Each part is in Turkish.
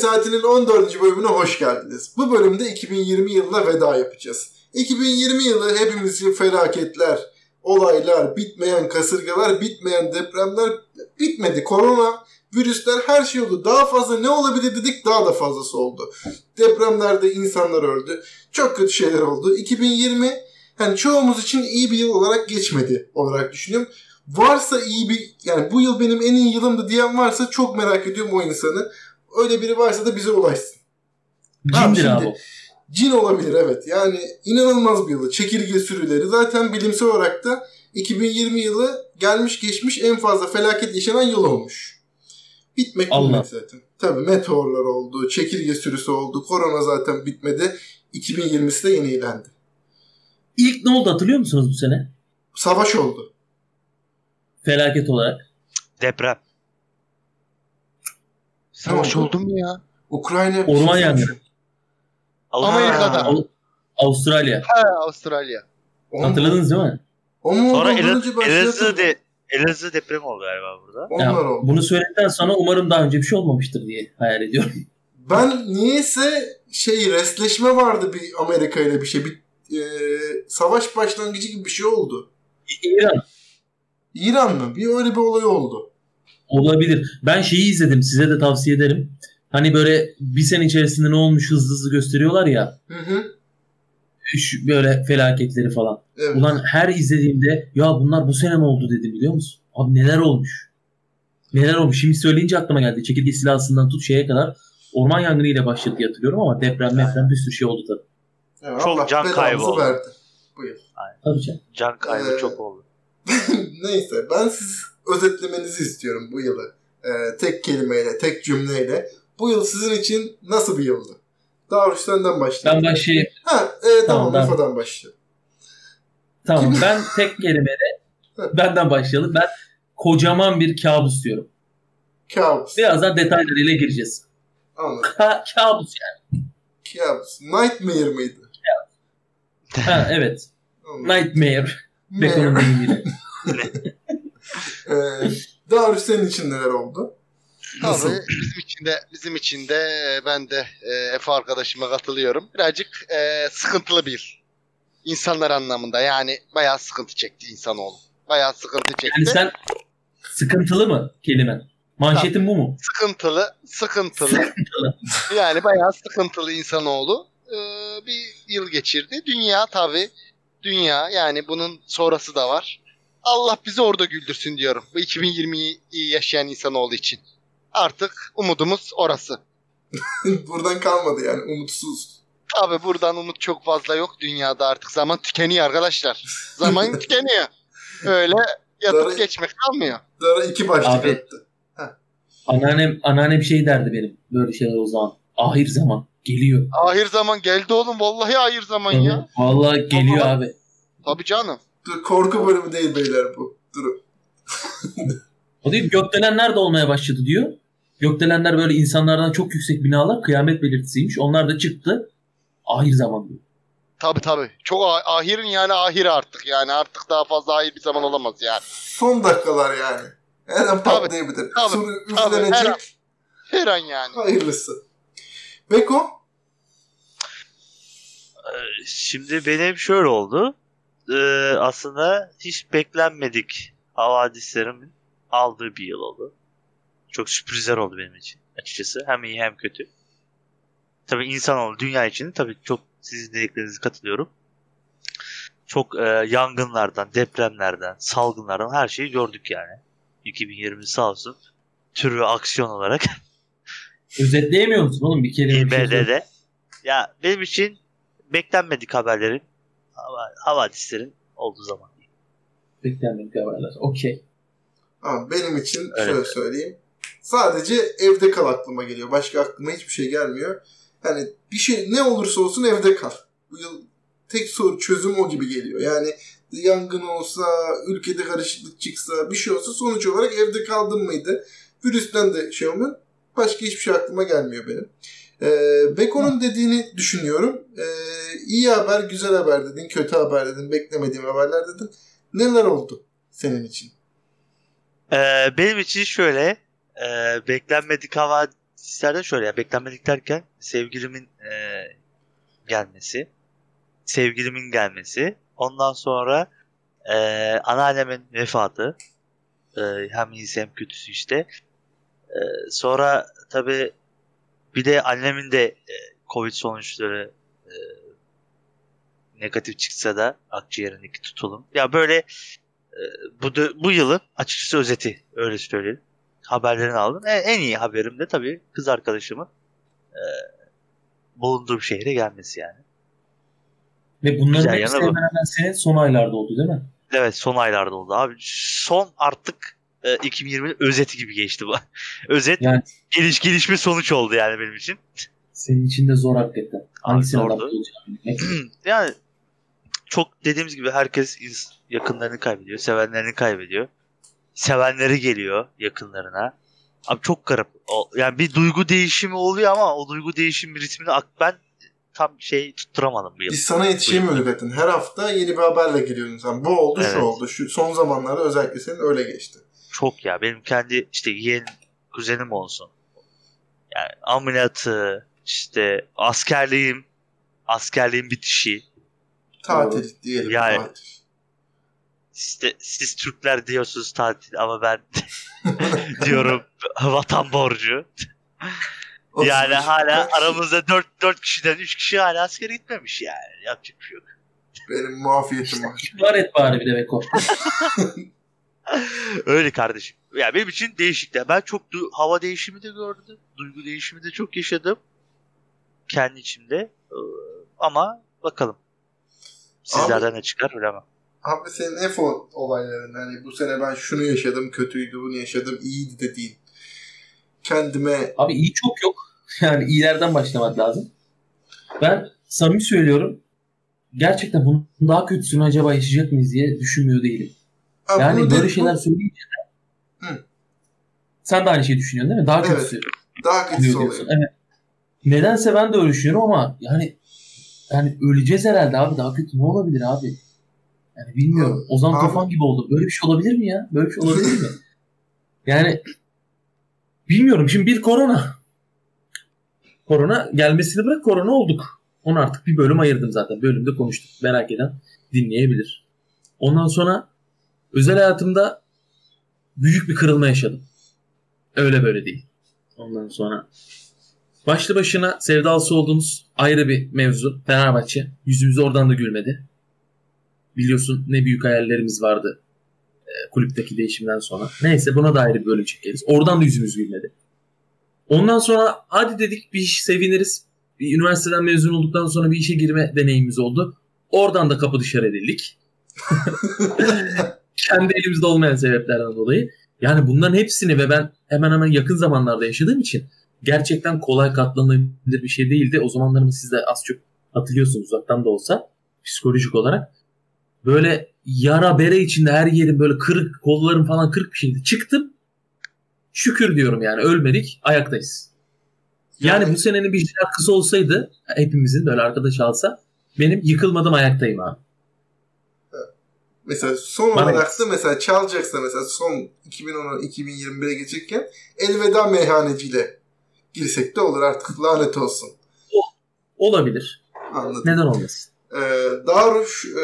Saati'nin 14. bölümüne hoş geldiniz. Bu bölümde 2020 yılına veda yapacağız. 2020 yılı hepimiz için felaketler, olaylar, bitmeyen kasırgalar, bitmeyen depremler bitmedi. Korona, virüsler her şey oldu. Daha fazla ne olabilir dedik daha da fazlası oldu. Depremlerde insanlar öldü. Çok kötü şeyler oldu. 2020 yani çoğumuz için iyi bir yıl olarak geçmedi olarak düşünüyorum. Varsa iyi bir yani bu yıl benim en iyi yılımdı diyen varsa çok merak ediyorum o insanı. Öyle biri varsa da bize ulaşsın. Cindir abi. abi. Cin olabilir evet. Yani inanılmaz bir yılı. Çekirge sürüleri. Zaten bilimsel olarak da 2020 yılı gelmiş geçmiş en fazla felaket yaşanan yıl olmuş. Bitmek Allah. zaten. Tabii meteorlar oldu, çekirge sürüsü oldu, korona zaten bitmedi. 2020'si de yenilendi. İlk ne oldu hatırlıyor musunuz bu sene? Savaş oldu. Felaket olarak. Deprem. Savaş oldu mu ya? Ukrayna Orman şey yangını. Amerika'da. Av- Avustralya. Ha, Avustralya. Hatırladınız değil mi? O mu Sonra? Elazığ, Elazığ, de, Elazığ deprem oldu galiba burada. Onlar Ya, oldu. bunu söyledikten sonra umarım daha önce bir şey olmamıştır diye hayal ediyorum. Ben niyeyse şey resleşme vardı bir Amerika ile bir şey. Bir e, savaş başlangıcı gibi bir şey oldu. İran İran mı? Bir öyle bir olay oldu. Olabilir. Ben şeyi izledim size de tavsiye ederim. Hani böyle bir sene içerisinde ne olmuş hızlı hızlı gösteriyorlar ya. Hı hı. Şu böyle felaketleri falan. Evet. Ulan her izlediğimde ya bunlar bu sene mi oldu dedim biliyor musun? Abi neler olmuş? Neler olmuş? Şimdi söyleyince aklıma geldi. Çekirge silahsından tut şeye kadar orman yangını ile başladı diye hatırlıyorum ama deprem deprem bir sürü şey oldu tabii. Evet, Çok can kaybı oldu. verdi. Bu yıl. Tabii canım. Can kaybı Ee, çok oldu. Neyse ben siz özetlemenizi istiyorum bu yılı. Ee, tek kelimeyle, tek cümleyle. Bu yıl sizin için nasıl bir yıldı? Davruş senden başlayalım. Ben başlayayım. Ha, e, tamam, Tamam, Urfa'dan başlayalım. Tamam ben tek kelimeyle benden başlayalım. Ben kocaman bir kabus diyorum. Kabus. Birazdan detaylarıyla gireceğiz. Anladım. Ka- kabus yani. Kabus. Nightmare mıydı? Ha, evet. Anladım. Nightmare. Beko'nun deyimiyle. Ee, Davruş senin için neler oldu? Nasıl? Abi bizim için de bizim için de e, ben de e, Efe arkadaşıma katılıyorum. Birazcık e, sıkıntılı bir insanlar anlamında yani bayağı sıkıntı çekti insanoğlu. Bayağı sıkıntı çekti. Yani sen sıkıntılı mı kelimen? Manşetin bu mu? Sıkıntılı, sıkıntılı. Sıkıntılı. yani bayağı sıkıntılı insanoğlu e, bir yıl geçirdi. Dünya tabi dünya yani bunun sonrası da var. Allah bizi orada güldürsün diyorum. Bu 2020'yi iyi yaşayan insanoğlu için. Artık umudumuz orası. Buradan kalmadı yani umutsuz. Abi buradan umut çok fazla yok. Dünyada artık zaman tükeniyor arkadaşlar. Zaman tükeniyor. Öyle yatıp Doğru. geçmek kalmıyor. Dara iki başlık Abi. attı. Anneannem, anneannem şey derdi benim böyle şeyler o zaman. Ahir zaman geliyor. Ahir zaman geldi oğlum. Vallahi ahir zaman ya. Vallahi geliyor Vallahi. abi. Tabii canım. Dur, korku bölümü değil beyler bu. Durun. O değil gökdelenler de olmaya başladı diyor. Gökdelenler böyle insanlardan çok yüksek binalar kıyamet belirtisiymiş. Onlar da çıktı. Ahir zaman diyor. Tabii tabii. Çok ah- ahirin yani ahiri artık. Yani artık daha fazla ahir bir zaman olamaz yani. Son dakikalar yani. Her an patlayabilir. tabii, Soru tabii, her an. üflenecek. Her an yani. Hayırlısı. Beko? Ee, Şimdi benim şöyle oldu. Ee, aslında hiç beklenmedik havadislerin aldığı bir yıl oldu. Çok sürprizler oldu benim için açıkçası. Hem iyi hem kötü. Tabii insanoğlu dünya için tabii çok sizin dediklerinize katılıyorum. Çok e, yangınlardan, depremlerden, salgınlardan her şeyi gördük yani. 2020 sağ olsun. Tür ve aksiyon olarak Özetleyemiyor musun oğlum bir kelime bir şey. İBD'de. Ya benim için beklenmedik haberlerin, havadislerin olduğu zaman. Beklenmedik haberler. Okey. Ama benim için Evet. şöyle söyleyeyim. Sadece evde kal aklıma geliyor. Başka aklıma hiçbir şey gelmiyor. Yani bir şey ne olursa olsun evde kal. Bu yıl tek soru çözüm o gibi geliyor. Yani yangın olsa, ülkede karışıklık çıksa, bir şey olsa sonuç olarak evde kaldın mıydı? Virüsten de şey olmuyor. Başka hiçbir şey aklıma gelmiyor benim. Ee, Beko'nun dediğini düşünüyorum. Ee, iyi haber, güzel haber dedin, kötü haber dedin, beklemediğim haberler dedin. Neler oldu senin için? Ee, benim için şöyle e, beklenmedik hava Sizlerde şöyle ya beklenmedik derken sevgilimin e, gelmesi, sevgilimin gelmesi, ondan sonra e, anneannemin vefatı, e, hem iyisi hem kötüsü işte. E, sonra tabi bir de annemin de e, Covid sonuçları e, negatif çıksa da akciğerindeki tutulum. Ya böyle e, bu bu yılın açıkçası özeti öyle söyleyeyim. Haberlerini aldım. En, en iyi haberim de tabii kız arkadaşımın e, bulunduğum şehre gelmesi yani. Ve bunların hepsi hemen hemen senin son aylarda oldu değil mi? Evet son aylarda oldu abi. Son artık e, 2020'nin özeti gibi geçti bu. Özet Yani- geliş gelişme sonuç oldu yani benim için. Senin için de zor hakikaten. Hangisine zordu. adapte olacağını yani çok dediğimiz gibi herkes yakınlarını kaybediyor, sevenlerini kaybediyor. Sevenleri geliyor yakınlarına. Abi çok garip. O, yani bir duygu değişimi oluyor ama o duygu değişim ritmini ak- ben tam şey tutturamadım bu yıl. Biz sana yetişemiyorduk zaten. Her hafta yeni bir haberle geliyorsun sen. Bu oldu, Evet. şu oldu. Şu son zamanlarda özellikle senin öyle geçti. Çok ya. Benim kendi işte yeğen kuzenim olsun. Yani ameliyatı, işte askerliğim, askerliğin bitişi. Tatil diyelim. Yani- tatil. İşte siz Türkler diyorsunuz tatil ama ben diyorum vatan borcu. Yani hala aramızda 4 4 kişiden 3 kişi hala askere gitmemiş yani. Yapacak bir şey yok. Benim muafiyetim var. İhbar et bari bir de Beko. Öyle kardeşim. Ya benim için değişikti. Ben çok du- hava değişimi de gördüm. Duygu değişimi de çok yaşadım. Kendi içimde. Ee, Ama bakalım. Sizlerden ne çıkar bilemem. Abi senin o olayların hani bu sene ben şunu yaşadım kötüydü bunu yaşadım iyiydi dediğin. Kendime Abi iyi çok yok. Yani iyilerden başlamak lazım. Ben samimi söylüyorum. Gerçekten bunun daha kötüsünü acaba yaşayacak mıyız diye düşünmüyor değilim. Abi Yani böyle şeyler söyleyince de- Hı. Sen de aynı şeyi düşünüyorsun değil mi? Daha Evet. kötüsü daha kötüsü oluyor oluyor. diyorsun. Evet. Nedense ben de öyle düşünüyorum ama yani yani öleceğiz herhalde abi. Daha kötü ne olabilir abi? Yani bilmiyorum. O zaman Abi- kafan gibi oldu. Böyle bir şey olabilir mi ya? Böyle bir şey olabilir mi? Yani bilmiyorum. Şimdi bir korona. Korona gelmesini bırak korona olduk. Onu artık bir bölüm ayırdım zaten. Bölümde konuştuk. Merak eden dinleyebilir. Ondan sonra özel hayatımda büyük bir kırılma yaşadım. Öyle böyle değil. Ondan sonra başlı başına sevdalısı olduğumuz ayrı bir mevzu. Fenerbahçe. Yüzümüz oradan da gülmedi. Biliyorsun ne büyük hayallerimiz vardı e, kulüpteki değişimden sonra. Neyse buna da ayrı bir bölüm çekeriz. Oradan da yüzümüz gülmedi. Ondan sonra hadi dedik bir iş seviniriz. Bir üniversiteden mezun olduktan sonra bir işe girme deneyimimiz oldu. Oradan da kapı dışarı edildik. Kendi elimizde olmayan sebeplerden dolayı. Yani bunların hepsini ve ben hemen hemen yakın zamanlarda yaşadığım için gerçekten kolay katlanabilir bir şey değildi. O zamanlarımı siz de az çok hatırlıyorsunuz uzaktan da olsa psikolojik olarak. Böyle yara bere içinde her yerim böyle kırık kollarım falan kırık bir şeydi. Çıktım şükür diyorum yani ölmedik ayaktayız. Yani, bu senenin bir şarkısı olsaydı hepimizin böyle arkada çalsa benim yıkılmadım ayaktayım abi. Mesela son Bana olarak da mesela çalacaksa mesela son 2010'a 2021'e geçerken elveda meyhaneciyle girsek de olur artık lanet olsun. Olabilir. Anladım. Neden olmasın? Ee, Daruş e,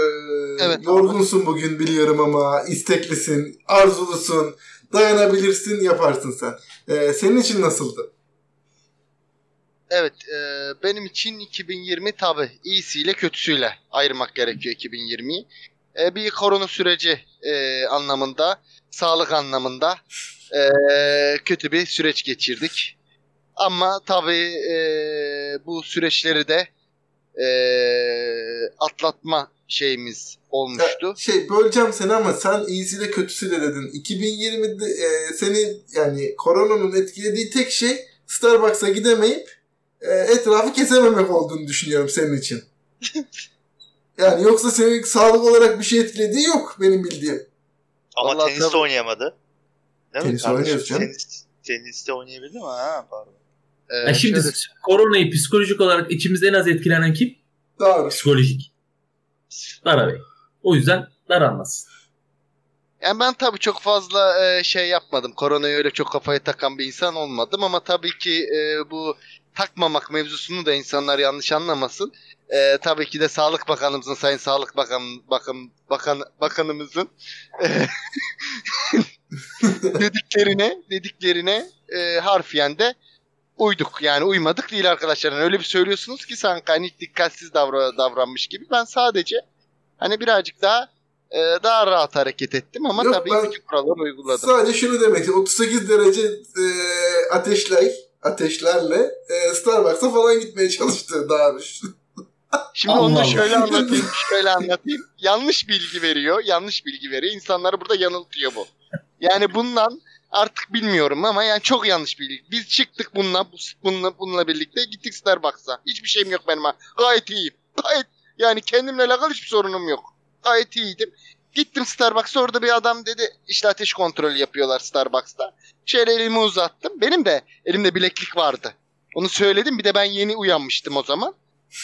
Evet, yorgunsun bugün biliyorum ama isteklisin, arzulusun, dayanabilirsin, yaparsın sen. Ee, senin için nasıldı? Evet, e, benim için 2020 tabi iyisiyle kötüsüyle ayırmak gerekiyor 2020'yi. E, bir korona süreci e, anlamında, sağlık anlamında e, kötü bir süreç geçirdik. Ama tabi bu süreçleri de e, atlatma şeyimiz olmuştu. Şey böleceğim seni ama sen iyisiyle kötüsüyle dedin. 2020'de e, seni yani koronanın etkilediği tek şey Starbucks'a gidemeyip e, etrafı kesememek olduğunu düşünüyorum senin için. Yani yoksa senin sağlık olarak bir şey etkilediği yok benim bildiğim. Ama Vallahi tenis de oynayamadı. Değil mi Tenis kardeşim? oynuyoruz canım. Tenis, teniste oynayabildi mi? Ha, pardon. E, Ya şimdi şöyle- koronayı psikolojik olarak içimizde en az etkilenen kim? Daruş. Psikolojik. Dara Bey. O yüzden daranmasın. Yani ben tabii çok fazla e, şey yapmadım. Koronayı öyle çok kafaya takan bir insan olmadım ama tabii ki e, bu takmamak mevzusunu da insanlar yanlış anlamasın. E, tabii ki de Sağlık Bakanımızın, Sayın Sağlık Bakan, Bakan, Bakan, Bakanımızın e, dediklerine, dediklerine e, harfiyen de uyduk. Yani uymadık değil arkadaşlar. Yani öyle bir söylüyorsunuz ki sanki hani dikkatsiz davra- davranmış gibi. Ben sadece hani birazcık daha e, daha rahat hareket ettim ama Yok, tabii ben- kuralları uyguladım. Sadece şunu demek istiyorum. 38 derece e, ateşler, ateşlerle e, Starbucks'a falan gitmeye çalıştı Darüş. Şimdi Allah onu da şöyle anlatayım, şöyle anlatayım. Yanlış bilgi veriyor, yanlış bilgi veriyor. İnsanları burada yanıltıyor bu. Yani bundan artık bilmiyorum ama yani çok yanlış bilgi. Biz çıktık bununla, bu- bununla, bununla birlikte gittik Starbucks'a. Hiçbir şeyim yok benim ha. Gayet iyiyim. Gayet yani kendimle alakalı hiçbir sorunum yok. Gayet iyiydim. Gittim Starbucks'a orada bir adam dedi işte ateş kontrolü yapıyorlar Starbucks'ta. Şöyle elimi uzattım. Benim de elimde bileklik vardı. Onu söyledim bir de ben yeni uyanmıştım o zaman.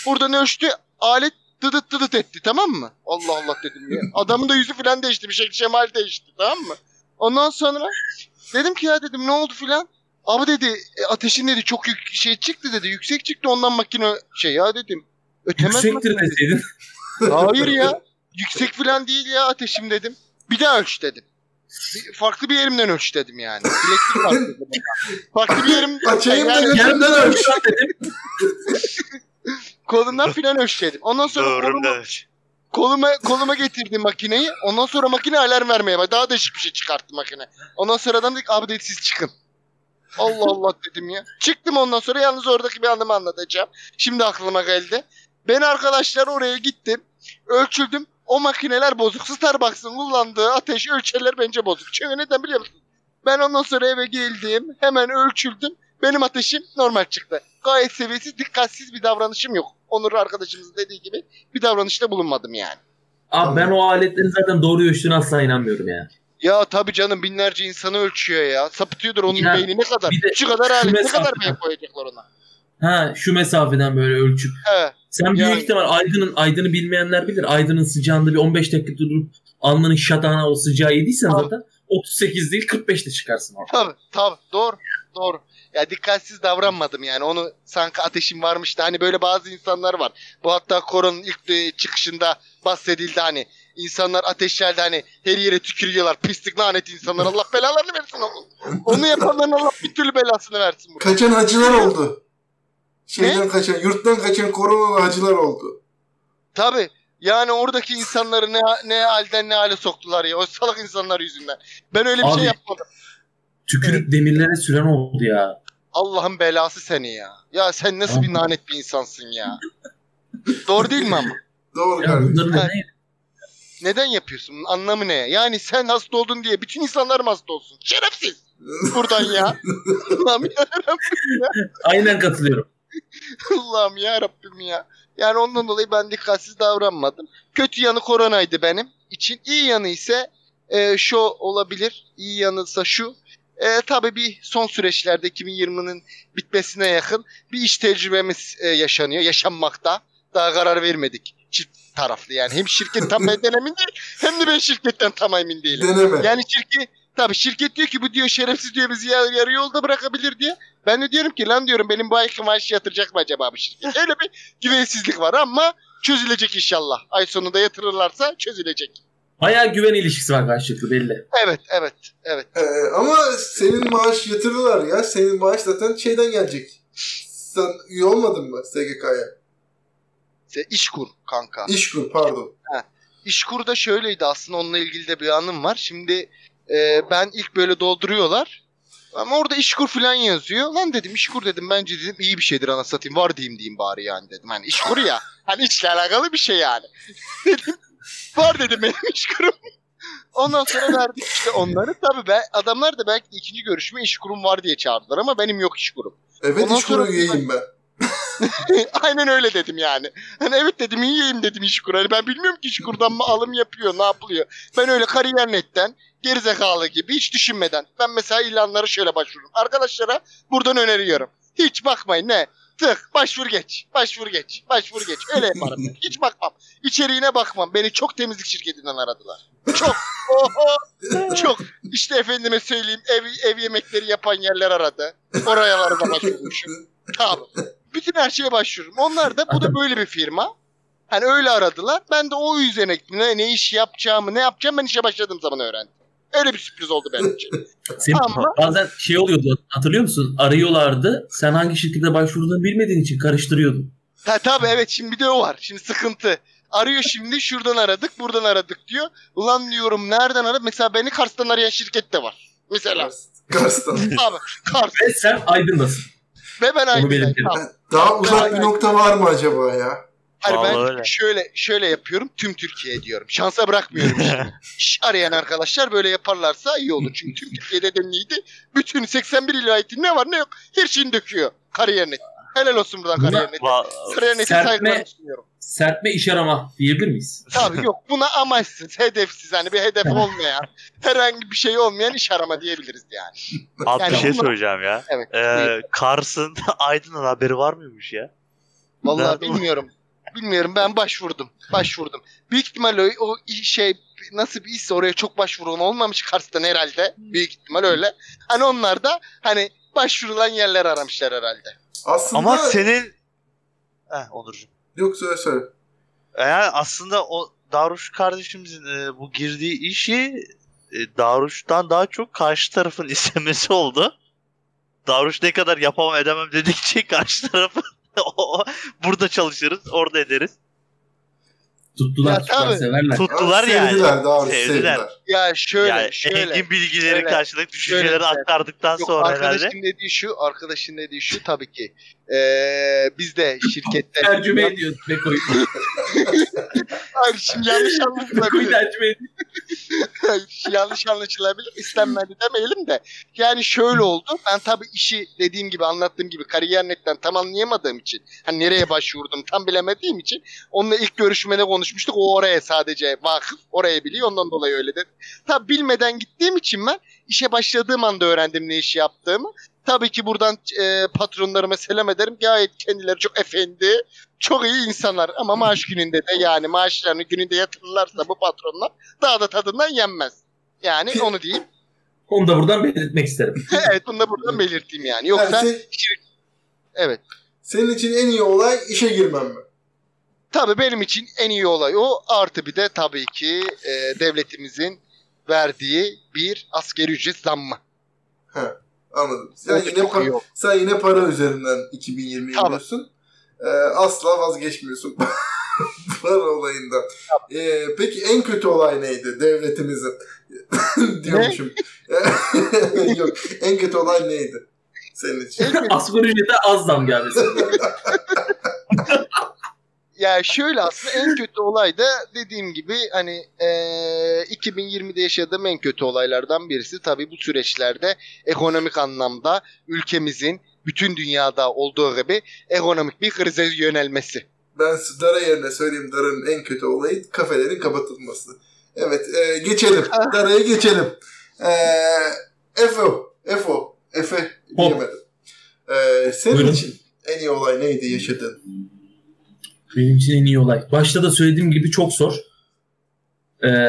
Buradan ölçtü alet dıdıt dıdıt etti tamam mı? Allah Allah dedim ya. Adamın da yüzü falan değişti bir şekil şemal değişti tamam mı? Ondan sonra dedim ki ya dedim ne oldu filan. Abi dedi "e, ateşin dedi çok yük şey çıktı dedi yüksek çıktı ondan makine şey ya dedim. Ötemez Yüksektir makine." deseydin. Hayır ya. Yüksek falan değil ya ateşim dedim. Bir daha ölç dedim. Bir- farklı bir yerimden ölç dedim yani. Bileklik dedim. Farklı bir yerim. Açayım da yani, götümden ölç. dedim. kolumdan filan ölç dedim. Ondan sonra Doğru koluma, koluma, koluma getirdi makineyi. Ondan sonra makine alarm vermeye başladı. Daha değişik bir şey çıkarttı makine. Ondan sonra adam dedi ki, abi dedi siz çıkın. Allah Allah dedim ya. Çıktım ondan sonra yalnız oradaki bir anımı anlatacağım. Şimdi aklıma geldi. Ben arkadaşlar oraya gittim. Ölçüldüm. O makineler bozuk. Starbucks'ın kullandığı ateş ölçerler bence bozuk. Çünkü neden biliyor musun? Ben ondan sonra eve geldim. Hemen ölçüldüm. Benim ateşim normal çıktı. Gayet seviyesiz, dikkatsiz bir davranışım yok. Onur arkadaşımızın dediği gibi bir davranışta bulunmadım yani. Abi ben o aletlerin zaten doğru ölçtüğüne asla inanmıyorum ya. Ya tabii canım binlerce insanı ölçüyor ya. Sapıtıyordur onun Ya, beyni ne kadar. de Şu kadar alet ne kadar beyin koyacaklar ona. Ha şu mesafeden böyle ölçüp. He. Sen büyük Yani- ihtimal Aydın'ın Aydın'ı bilmeyenler bilir. Aydın'ın sıcağında bir 15 dakika durup alnının şatağına o sıcağı yediysen Tamam. zaten 38 değil 45'te çıkarsın orada. Tabii tabii doğru doğru. Ya dikkatsiz davranmadım yani onu sanki ateşim varmış da hani böyle bazı insanlar var. Bu hatta koronanın ilk çıkışında bahsedildi hani insanlar ateşlerde hani her yere tükürüyorlar. Pislik lanet insanlar Allah belalarını versin onu. Onu yapanların Allah bir türlü belasını versin burada. Kaçan hacılar oldu. Şeyden kaçan, yurttan kaçan koronalı hacılar oldu. Tabii yani oradaki insanları ne, ne halden ne hale soktular ya o salak insanlar yüzünden. Ben öyle bir Abi. şey yapmadım. Tükürük demirlere süren oldu ya. Allah'ın belası seni ya. Ya sen nasıl bir lanet bir insansın ya. Doğru değil mi ama? Doğru Ya kardeşim. ne? Neden yapıyorsun? Anlamı ne? Yani sen hasta oldun diye bütün insanlar mı hasta olsun? Şerefsiz. Buradan ya Aynen katılıyorum. Allah'ım ya Rabbim ya. Yani ondan dolayı ben dikkatsiz davranmadım. Kötü yanı koronaydı benim için. İyi yanı ise e, şu olabilir. İyi yanıysa şu. E, tabii bir son süreçlerde 2020'nin bitmesine yakın bir iş tecrübemiz e, yaşanıyor. Yaşanmakta. Daha karar vermedik. Çift taraflı yani. Hem şirket tam benden emin değil hem de ben şirketten tam emin değilim. Deneme. Yani şirket tabii şirket diyor ki bu diyor şerefsiz diyor bizi yarı, yarı yolda bırakabilir diye. Ben de diyorum ki lan diyorum benim bu ayki maaşı yatıracak mı acaba bu şirket? Öyle bir güvensizlik var ama çözülecek inşallah. Ay sonunda yatırırlarsa çözülecek. Bayağı güven ilişkisi var karşılıklı belli. Evet evet evet. Ee, ama senin maaş yatırırlar ya. Senin maaş zaten şeyden gelecek. Sen üye olmadın mı SGK'ya? İşte İşkur kanka. İşkur pardon. İşkur'da şöyleydi aslında onunla ilgili de bir anım var. Şimdi e, ben ilk böyle dolduruyorlar. Ama orada İşkur falan yazıyor. Lan dedim İşkur dedim bence dedim iyi bir şeydir ana satayım. Var diyeyim diyeyim bari yani dedim. Hani İşkur ya. Hani işle alakalı bir şey yani. dedim var dedim benim İşkur'um. Ondan sonra verdik işte onları. Tabii ben, adamlar da belki de ikinci görüşme İşkur'um var diye çağırdılar ama benim yok İşkur'um. Evet Ondan üyeyim ben. Aynen öyle dedim yani. Hani evet dedim iyiyim dedim İşkur. Hani ben bilmiyorum ki İşkur'dan mı alım yapıyor ne yapılıyor. Ben öyle kariyer netten gerizekalı gibi hiç düşünmeden. Ben mesela ilanlara şöyle başvururum. Arkadaşlara buradan öneriyorum. Hiç bakmayın ne. tık başvur geç. Başvur geç. Başvur geç. Öyle yaparım ben. Hiç bakmam. İçeriğine bakmam. Beni çok temizlik şirketinden aradılar. Çok. Oho. Çok. İşte efendime söyleyeyim ev, ev yemekleri yapan yerler aradı. Orayalara da başvurmuşum. Tamam. Bütün her şeye başvururum. Onlar da bu da böyle bir firma. Hani öyle aradılar. Ben de o üzerine ne, ne iş yapacağımı, ne yapacağımı ben işe başladığım zaman öğrendim. Öyle bir sürpriz oldu benim için. Senin Ama- bazen şey oluyordu hatırlıyor musun? Arıyorlardı. Sen hangi şirkete başvurduğunu bilmediğin için karıştırıyordun. Ha, tabii evet şimdi bir de o var. Şimdi sıkıntı. Arıyor şimdi şuradan aradık buradan aradık diyor. Ulan diyorum nereden aradı? Mesela beni Kars'tan arayan şirket de var. Mesela. Kars'tan. Abi Kars. Ve sen aydınlasın. Ve ben aynı. belirtelim. Tamam. Daha uzak bir nokta var mı acaba ya? Hayır ben öyle. şöyle şöyle yapıyorum. Tüm Türkiye diyorum. Şansa bırakmıyorum. işimi. İş arayan arkadaşlar böyle yaparlarsa iyi olur. Çünkü tüm Türkiye'de denliydi. Bütün 81 vilayetin ne var ne yok her şeyini döküyor. Kariyerine. Helal olsun buradan Buna- kariyerine. Kariyerine sunuyorum. Serpme iş arama diyebilir miyiz? Tabii yok buna amaçsız, hedefsiz hani bir hedef olmayan, herhangi bir şey olmayan iş arama diyebiliriz yani. Abi Yani bir şey bunu- söyleyeceğim ya. Evet. Ee, Kars'ın Aydın'ın haberi var mıymış ya? Vallahi Nerede? bilmiyorum. Bilmiyorum ben başvurdum. Başvurdum. Büyük ihtimalle o, o şey nasıl bir işse oraya çok başvuran olmamış Kars'tan herhalde. Büyük ihtimal öyle. Hani onlar da hani başvurulan yerler aramışlar herhalde. Aslında Ama senin... Heh Onurcuğum. yok söyle söyle. Yani aslında o Daruş kardeşimizin e, bu girdiği işi e, Daruş'tan daha çok karşı tarafın istemesi oldu. Daruş ne kadar yapamam edemem dedikçe karşı tarafı o- burada çalışırız, orada ederiz. Tuttular Ya tuttular tabii. severler. Tuttular Ama yani. Sevdiler doğrusu Sevdiler. sevdiler. Ya şöyle yani şöyle. engin bilgileri şöyle, karşılık düşünceleri şöyle. aktardıktan Yok, sonra herhalde. arkadaşın dediği şu, arkadaşın dediği şu tabii ki. Ee, biz de şirkette... Tercüme ediyor Beko'yu. Hayır şimdi yanlış anlaşılabilir. yanlış anlaşılabilir. İstenmedi demeyelim de. Yani şöyle oldu. Ben tabii işi dediğim gibi anlattığım gibi kariyer netten tam anlayamadığım için hani nereye başvurdum tam bilemediğim için onunla ilk görüşmede konuşmuştuk. O oraya sadece vakıf. Oraya biliyor. Ondan dolayı öyle dedi. Tabii bilmeden gittiğim için ben işe başladığım anda öğrendim ne iş yaptığımı. Tabii ki buradan e, patronlarıma selam ederim. Gayet kendileri çok efendi, çok iyi insanlar. Ama maaş gününde de yani maaşlarını gününde yatırırlarsa bu patronlar daha da tadından yenmez. Yani onu diyeyim. Onu da buradan belirtmek isterim. evet bunu da buradan belirteyim yani. Yoksa Yani sen- evet. senin için en iyi olay işe girmem mi? Tabii benim için en iyi olay o. Artı bir de tabii ki e, devletimizin verdiği bir askeri ücret zammı. Anladım. Sen O da yine, çok pa- oldu. sen yine para üzerinden 2020 Tabii. yapıyorsun. Ee, asla vazgeçmiyorsun para olayından. Ee, peki en kötü olay neydi devletimizin? Diyormuşum. Yok. En kötü olay neydi? Senin için. Asgari ücrete az zam gelmesi. Ya şöyle aslında en kötü olay da dediğim gibi hani e, 2020'de yaşadığım en kötü olaylardan birisi tabii bu süreçlerde ekonomik anlamda ülkemizin bütün dünyada olduğu gibi ekonomik bir krize yönelmesi. Ben Dara yerine söyleyeyim Dara'nın en kötü olayı kafelerin kapatılması. Evet e, geçelim. Dara'ya geçelim. E, Efo. Efo. Efe diyemedim. E, senin Buyurun. için en iyi olay neydi yaşadığın? Benim için en iyi olay. Başta da söylediğim gibi çok zor. Ee,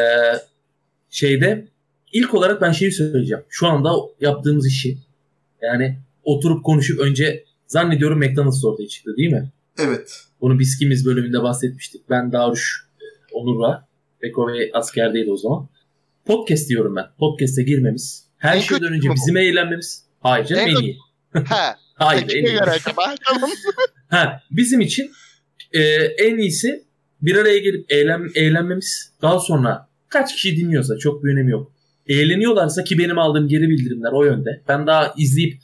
şeyde ilk olarak ben şeyi söyleyeceğim. Şu anda yaptığımız işi yani oturup konuşup önce zannediyorum McDonald's ortaya çıktı değil mi? Evet. Bunu biz kimiz bölümünde bahsetmiştik. Ben Daruş Onur'la Beko ve askerdeydi o zaman. Podcast diyorum ben. Podcast'e girmemiz. Her En şeyden önce bu? bizim eğlenmemiz. Hayır canım En en iyi. Ha, Hayır en iyi. acaba? Tamam. Ha, bizim için e, en iyisi bir araya gelip eğlen, eğlenmemiz. Daha sonra kaç kişi dinliyorsa çok bir önemi yok. Eğleniyorlarsa ki benim aldığım geri bildirimler o yönde. Ben daha izleyip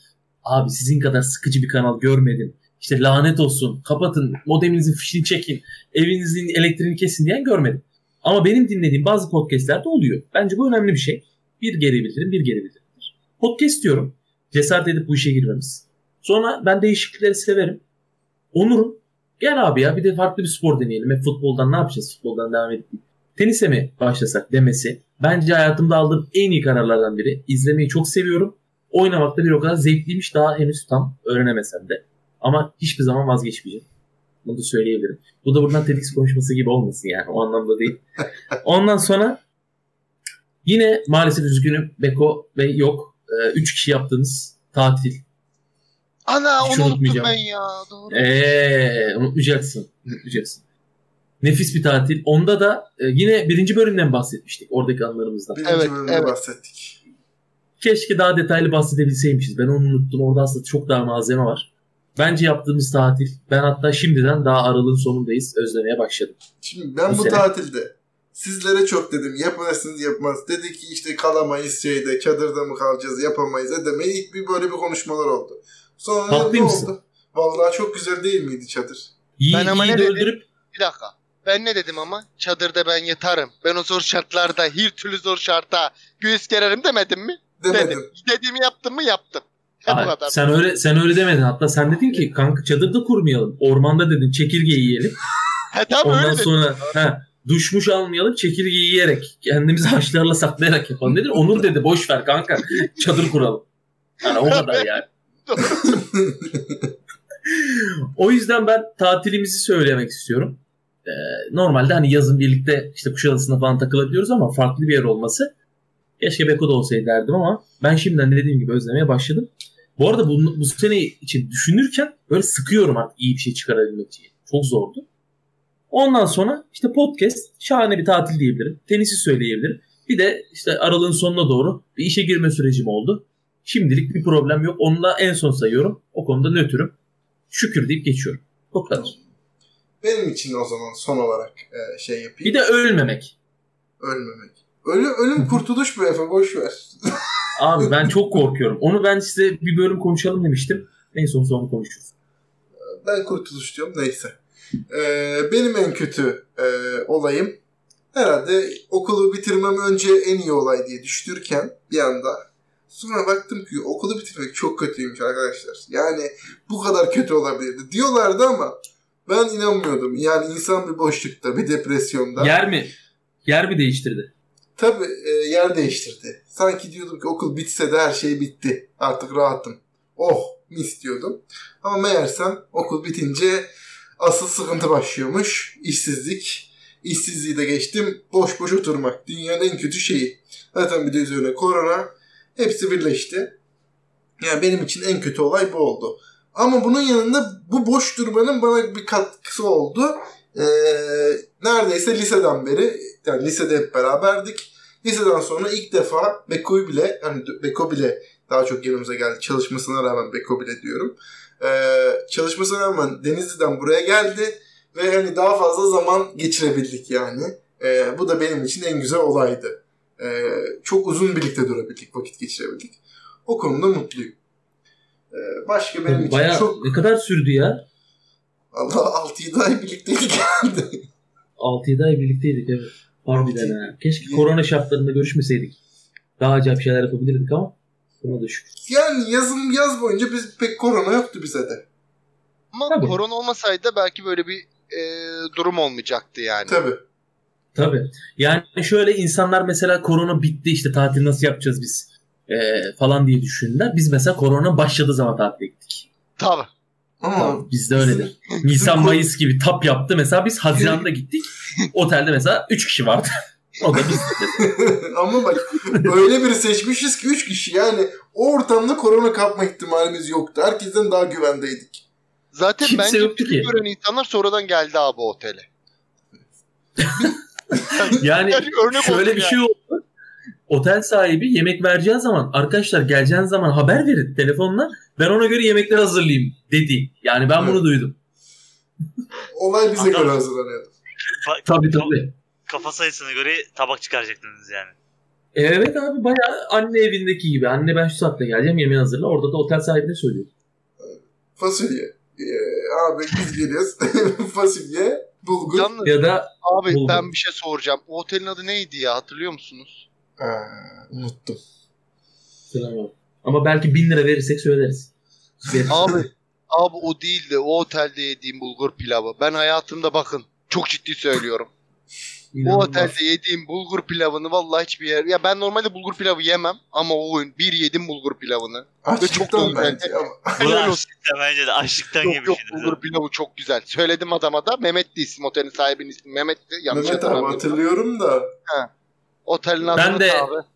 abi sizin kadar sıkıcı bir kanal görmedim. İşte lanet olsun kapatın modeminizin fişini çekin evinizin elektriğini kesin diyen görmedim. Ama benim dinlediğim bazı podcastlerde oluyor. Bence bu önemli bir şey. Bir geri bildirim bir geri bildirimdir. Podcast diyorum cesaret edip bu işe girmemiz. Sonra ben değişiklikleri severim. Onur'un gel abi ya bir de farklı bir spor deneyelim. Hep futboldan ne yapacağız? Futboldan devam edip tenise mi başlasak demesi bence hayatımda aldığım en iyi kararlardan biri. İzlemeyi çok seviyorum. Oynamakta bir o kadar zevkliymiş daha henüz tam öğrenemesem de. Ama hiçbir zaman vazgeçmeyeceğim. Bunu da söyleyebilirim. Bu da buradan TEDx konuşması gibi olmasın yani. O anlamda değil. Ondan sonra yine maalesef üzgünüm. Beko Bey yok. Ee, üç kişi yaptığımız tatil. Ana Hiç onu unuttum unutmayacağım. ben ya. Doğru. Eee unutmayacaksın. Unutmayacaksın. Nefis bir tatil. Onda da e, yine birinci bölümden bahsetmiştik. Oradaki anılarımızdan. Birinci Evet, bölümde evet. bahsettik. Keşke daha detaylı bahsedebilseymişiz. Ben onu unuttum. Orada aslında çok daha malzeme var. Bence yaptığımız tatil. Ben hatta şimdiden daha aralığın sonundayız. Özlemeye başladım. Şimdi ben Bu bu sene. tatilde sizlere çok dedim yapamazsınız yapmaz. Dedi ki işte kalamayız şeyde çadırda mı kalacağız yapamayız edemeyiz. İlk bir böyle bir konuşmalar oldu. Sonra Haklı ne mısın? oldu? Vallahi çok güzel değil miydi çadır? İyi, Ben ama iyi ne de dedim? öldürüp Bir dakika. Ben ne dedim ama? Çadırda ben yatarım. Ben o zor şartlarda, her türlü zor şarta göğüs gererim demedim mi? Demedim. Dedim. Dediğimi yaptım mı? Yaptım. He kadar. sen öyle sen öyle demedin. Hatta sen dedin ki kanka çadırda kurmayalım. Ormanda dedin çekirge yiyelim. He tamam Ondan öyle dedim. sonra ha, duşmuş almayalım çekirge yiyerek kendimizi haşlarla saklayarak yapalım dedin. Onur dedi boş ver kanka çadır kuralım. Yani o kadar yani. O yüzden ben tatilimizi söylemek istiyorum. Ee, normalde hani yazın birlikte işte Kuşadası'na falan takılabiliyoruz ama farklı bir yer olması. Keşke Beko'da olsaydı derdim ama ben şimdiden de dediğim gibi özlemeye başladım. Bu arada bu, bu sene için düşünürken böyle sıkıyorum artık iyi bir şey çıkarabilmek için. Çok zordu. Ondan sonra işte podcast şahane bir tatil diyebilirim. Tenisi söyleyebilirim. Bir de işte aralığın sonuna doğru bir işe girme sürecim oldu. Şimdilik bir problem yok. Onu da en son sayıyorum. O konuda nötrüm. Şükür deyip geçiyorum. O kadar. Benim için o zaman son olarak e, şey yapayım. Bir de ölmemek. Ölmemek. Ölüm, ölüm kurtuluş bu Efe boş ver. Abi ben çok korkuyorum. Onu ben size bir bölüm konuşalım demiştim. En son sonra konuşuruz. Ben kurtuluş diyorum neyse. Ee, benim en kötü e, olayım herhalde okulu bitirmem önce en iyi olay diye düşünürken bir anda sonra baktım ki okulu bitirmek çok kötüymüş arkadaşlar. Yani bu kadar kötü olabilirdi diyorlardı ama ben inanmıyordum. Yani insan bir boşlukta, bir depresyonda. Yer mi? Yer mi değiştirdi? Tabii e, yer değiştirdi. Sanki diyordum ki okul bitse de her şey bitti. Artık rahatım. Oh mis diyordum. Ama meğersem okul bitince asıl sıkıntı başlıyormuş. İşsizlik. İşsizliği de geçtim. Boş boş oturmak. Dünyanın en kötü şeyi. Zaten bir de üzerine korona. Hepsi birleşti. Yani benim için en kötü olay bu oldu. Ama bunun yanında bu boş durmanın bana bir katkısı oldu. Ee, neredeyse liseden beri yani lisede hep beraberdik. Liseden sonra ilk defa Beko'yu bile hani Beko bile daha çok yanımıza geldi. Çalışmasına rağmen Beko bile diyorum. Ee, çalışmasına rağmen Denizli'den buraya geldi ve hani daha fazla zaman geçirebildik yani. Ee, bu da benim için en güzel olaydı. Ee, çok uzun birlikte durabildik, vakit geçirebildik. O konuda mutluyum. Ee, başka benim için Bayağı çok... ne kadar sürdü ya? Allah 6-7 ay birlikteydik herhalde. 6-7 ay birlikteydik evet. Harbiden ha. Keşke korona şartlarında görüşmeseydik. Daha acayip şeyler yapabilirdik ama buna da şükür. Yani yazın yaz boyunca biz pek korona yoktu bize de. Ama Tabii. korona olmasaydı belki böyle bir e, durum olmayacaktı yani. Tabii. Tabii. Yani şöyle insanlar mesela korona bitti işte tatil nasıl yapacağız biz ee, falan diye düşündüler. Biz mesela korona başladığı zaman tatile gittik. Tabii. Ama Tamam, bizde öyledir. Nisan Mayıs gibi tap yaptı. Mesela biz Haziran'da gittik. Otelde mesela 3 kişi vardı. o da biz. ama bak öyle biri seçmişiz ki 3 kişi yani o ortamda korona kapma ihtimalimiz yoktu. Herkesten daha güvendeydik. Zaten Kimse bence yoktu ki. gören insanlar sonradan geldi abi otele. Yani örnek şöyle bir yani. şey oldu. Otel sahibi yemek vereceği zaman arkadaşlar geleceğiniz zaman haber verin telefonla. Ben ona göre yemekler hazırlayayım dedi. Yani ben bunu Evet. duydum. Olay bize Adam- göre hazırlanıyordu. Ba- Tabii tabii. Kafa sayısına göre tabak çıkaracaktınız yani. Evet abi bayağı anne evindeki gibi. Anne ben şu saatte geleceğim yemeği hazırla. Orada da otel sahibine söylüyor. Fasulye. Ee, abi biz geliyoruz. Fasulye, bulgur. Yalnız Ya da abi Bulgur. ben bir şey soracağım. O otelin adı neydi ya hatırlıyor musunuz? Aa, unuttum. Abi. Ama belki bin lira verirsek söyleriz. Veririz. Abi abi o değil de o otelde yediğim bulgur pilavı. Ben hayatımda bakın çok ciddi söylüyorum. Bu İnanılmaz. otelde yediğim bulgur pilavını vallahi hiçbir yer... Ya ben normalde bulgur pilavı yemem ama o gün bir yedim bulgur pilavını. Açlıktan da bence. Bu açlıktan bence de açlıktan Yok yok yemişsiniz. bulgur pilavı çok güzel. Söyledim adama da Mehmet'ti isim otelin sahibinin ismi Mehmet'ti. Yanlış Mehmet abi hatırlıyorum da. Otelin Ben adını de- da abi.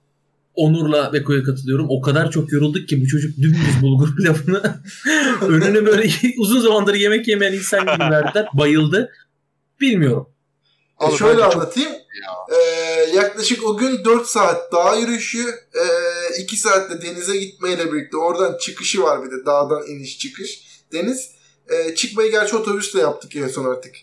Onur'la Beko'ya katılıyorum. O kadar çok yorulduk ki bu çocuk dümdüz bulgur pilavını önüne böyle uzun zamandır yemek yemeyen insan gibi verdiler. Bayıldı. Bilmiyorum. E Abi şöyle anlatayım. Ee, yaklaşık o gün 4 saat dağ yürüyüşü, 2 saatte denize gitmeyle birlikte oradan çıkışı var bir de dağdan iniş çıkış. Deniz. Ee, çıkmayı gerçi otobüsle yaptık en son artık.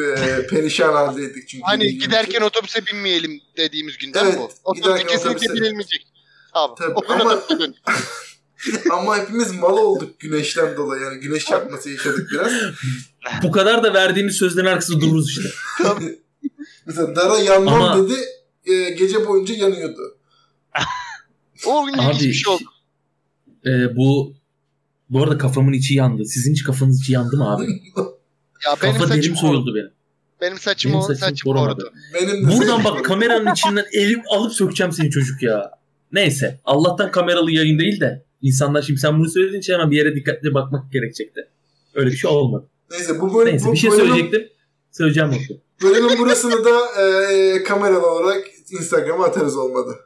Ee, perişan haldeydik çünkü. Hani giderken otobüse binmeyelim dediğimiz günden Evet, bu. Otobüse giderken kesinlikle otobüse- binilmeyecek. Abi. Tabii, o kadar ama-. Ama hepimiz mal olduk güneşten dolayı. Yani güneş çarpması yaşadık biraz. Bu kadar da verdiğimiz sözlerin arkasında dururuz işte. Mesela Dara yanmam Ama- dedi. e, gece boyunca yanıyordu. O ilginç bir şey oldu. e, bu bu arada kafamın içi yandı. Sizin hiç kafanız içi yandı mı abi? Ya benim Kafa saçım derim soyuldu benim. Benim saçım Benim saçım saçım korumadı. korudu. Benim de Buradan sevgilim- bak kameranın içinden elim alıp sökeceğim seni çocuk ya. Neyse. Allah'tan kameralı yayın değil de insanlar şimdi sen bunu söylediğin için hemen bir yere dikkatli bakmak gerekecekti. Öyle bir şey olmadı. Neyse bu bölüm, Neyse bu bir şey bölümün- söyleyecektim. Söyleyeceğim bunu. Bölümün burasını da e, kameralı olarak Instagram'a atarız olmadı.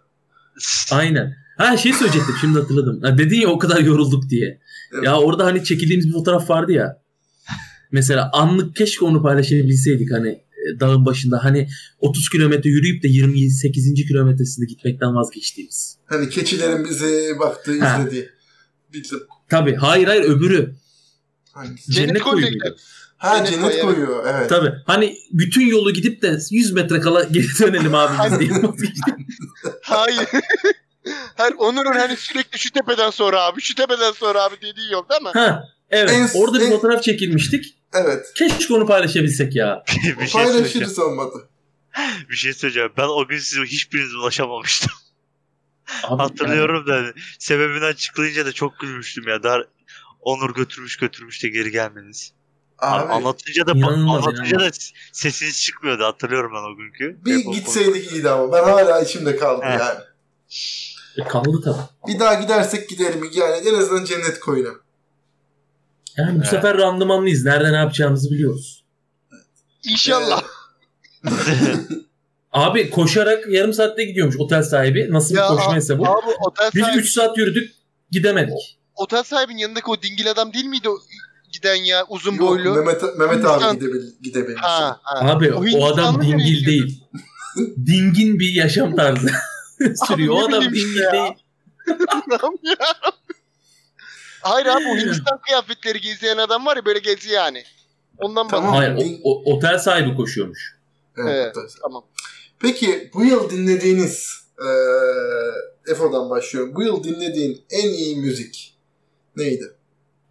Aynen. Ha şey söyleyecektim şimdi hatırladım. Ha, dedin ya o kadar yorulduk diye. Evet. Ya orada hani çekildiğimiz bir fotoğraf vardı ya. Mesela anlık keşke onu paylaşabilseydik hani e, dağın başında. Hani 30 kilometre yürüyüp de 28. kilometresinde gitmekten vazgeçtiğimiz. Hani keçilerin bize baktığı, Ha. izlediği. Bildim. Tabii hayır hayır öbürü. Hangisi? Cennet, Cennet koyu koyuyor muydu? Ha Cennet cennet koyu, koyuyor. Evet. Tabii. Hani bütün yolu gidip de 100 metre kala geri dönelim abi biz diye. Hayır. Her Onur'un hani sürekli şu tepeden sonra abi, şu tepeden sonra abi dediği yok değil mi? Ha evet. En- Orada bir en- fotoğraf çekilmiştik. Evet. Keşke onu paylaşabilsek ya. bir şey söyleyeceğim. Paylaşırız olmadı. Bir şey söyleyeceğim. Ben o gün size hiçbiriniz ulaşamamıştım. Abi, Hatırlıyorum da hani sebebini açıklayınca da çok gülmüştüm ya. Daha Onur götürmüş götürmüş de geri gelmeniz. Abi anlatınca da anlatınca da sesiniz çıkmıyordu hatırlıyorum ben o günkü. bir Telefon gitseydik iyiydi ama. Ben hala içimde kaldı Evet. yani. E, kaldı tabii. Bir daha gidersek gidelim. Yani en azından cennet koyuna. Yani bu Evet. sefer randımanlıyız. Nerede ne yapacağımızı biliyoruz. İnşallah. Abi koşarak yarım saatte gidiyormuş otel sahibi. Nasıl bir Ya, koşma hesabı? Abi otel Biz sahibi, 3 saat yürüdük gidemedik. otel sahibinin yanındaki o dingil adam değil miydi giden ya uzun Yok boylu? Mehmet, Mehmet Hindistan- abi gidebil, gidebilmiş. Ha, ha. Abi O o, adam dingil değil. Dingin bir yaşam tarzı sürüyor. ne o adam dingil ya. değil. Hayır abi o Hindistan kıyafetleri gezeyen adam var ya böyle geziyor yani. Ondan Tamam. Hayır o- o- otel sahibi koşuyormuş. Evet, Evet. Tamam. Peki bu yıl dinlediğiniz eee Efo'dan başlıyorum. Bu yıl dinlediğin en iyi müzik neydi?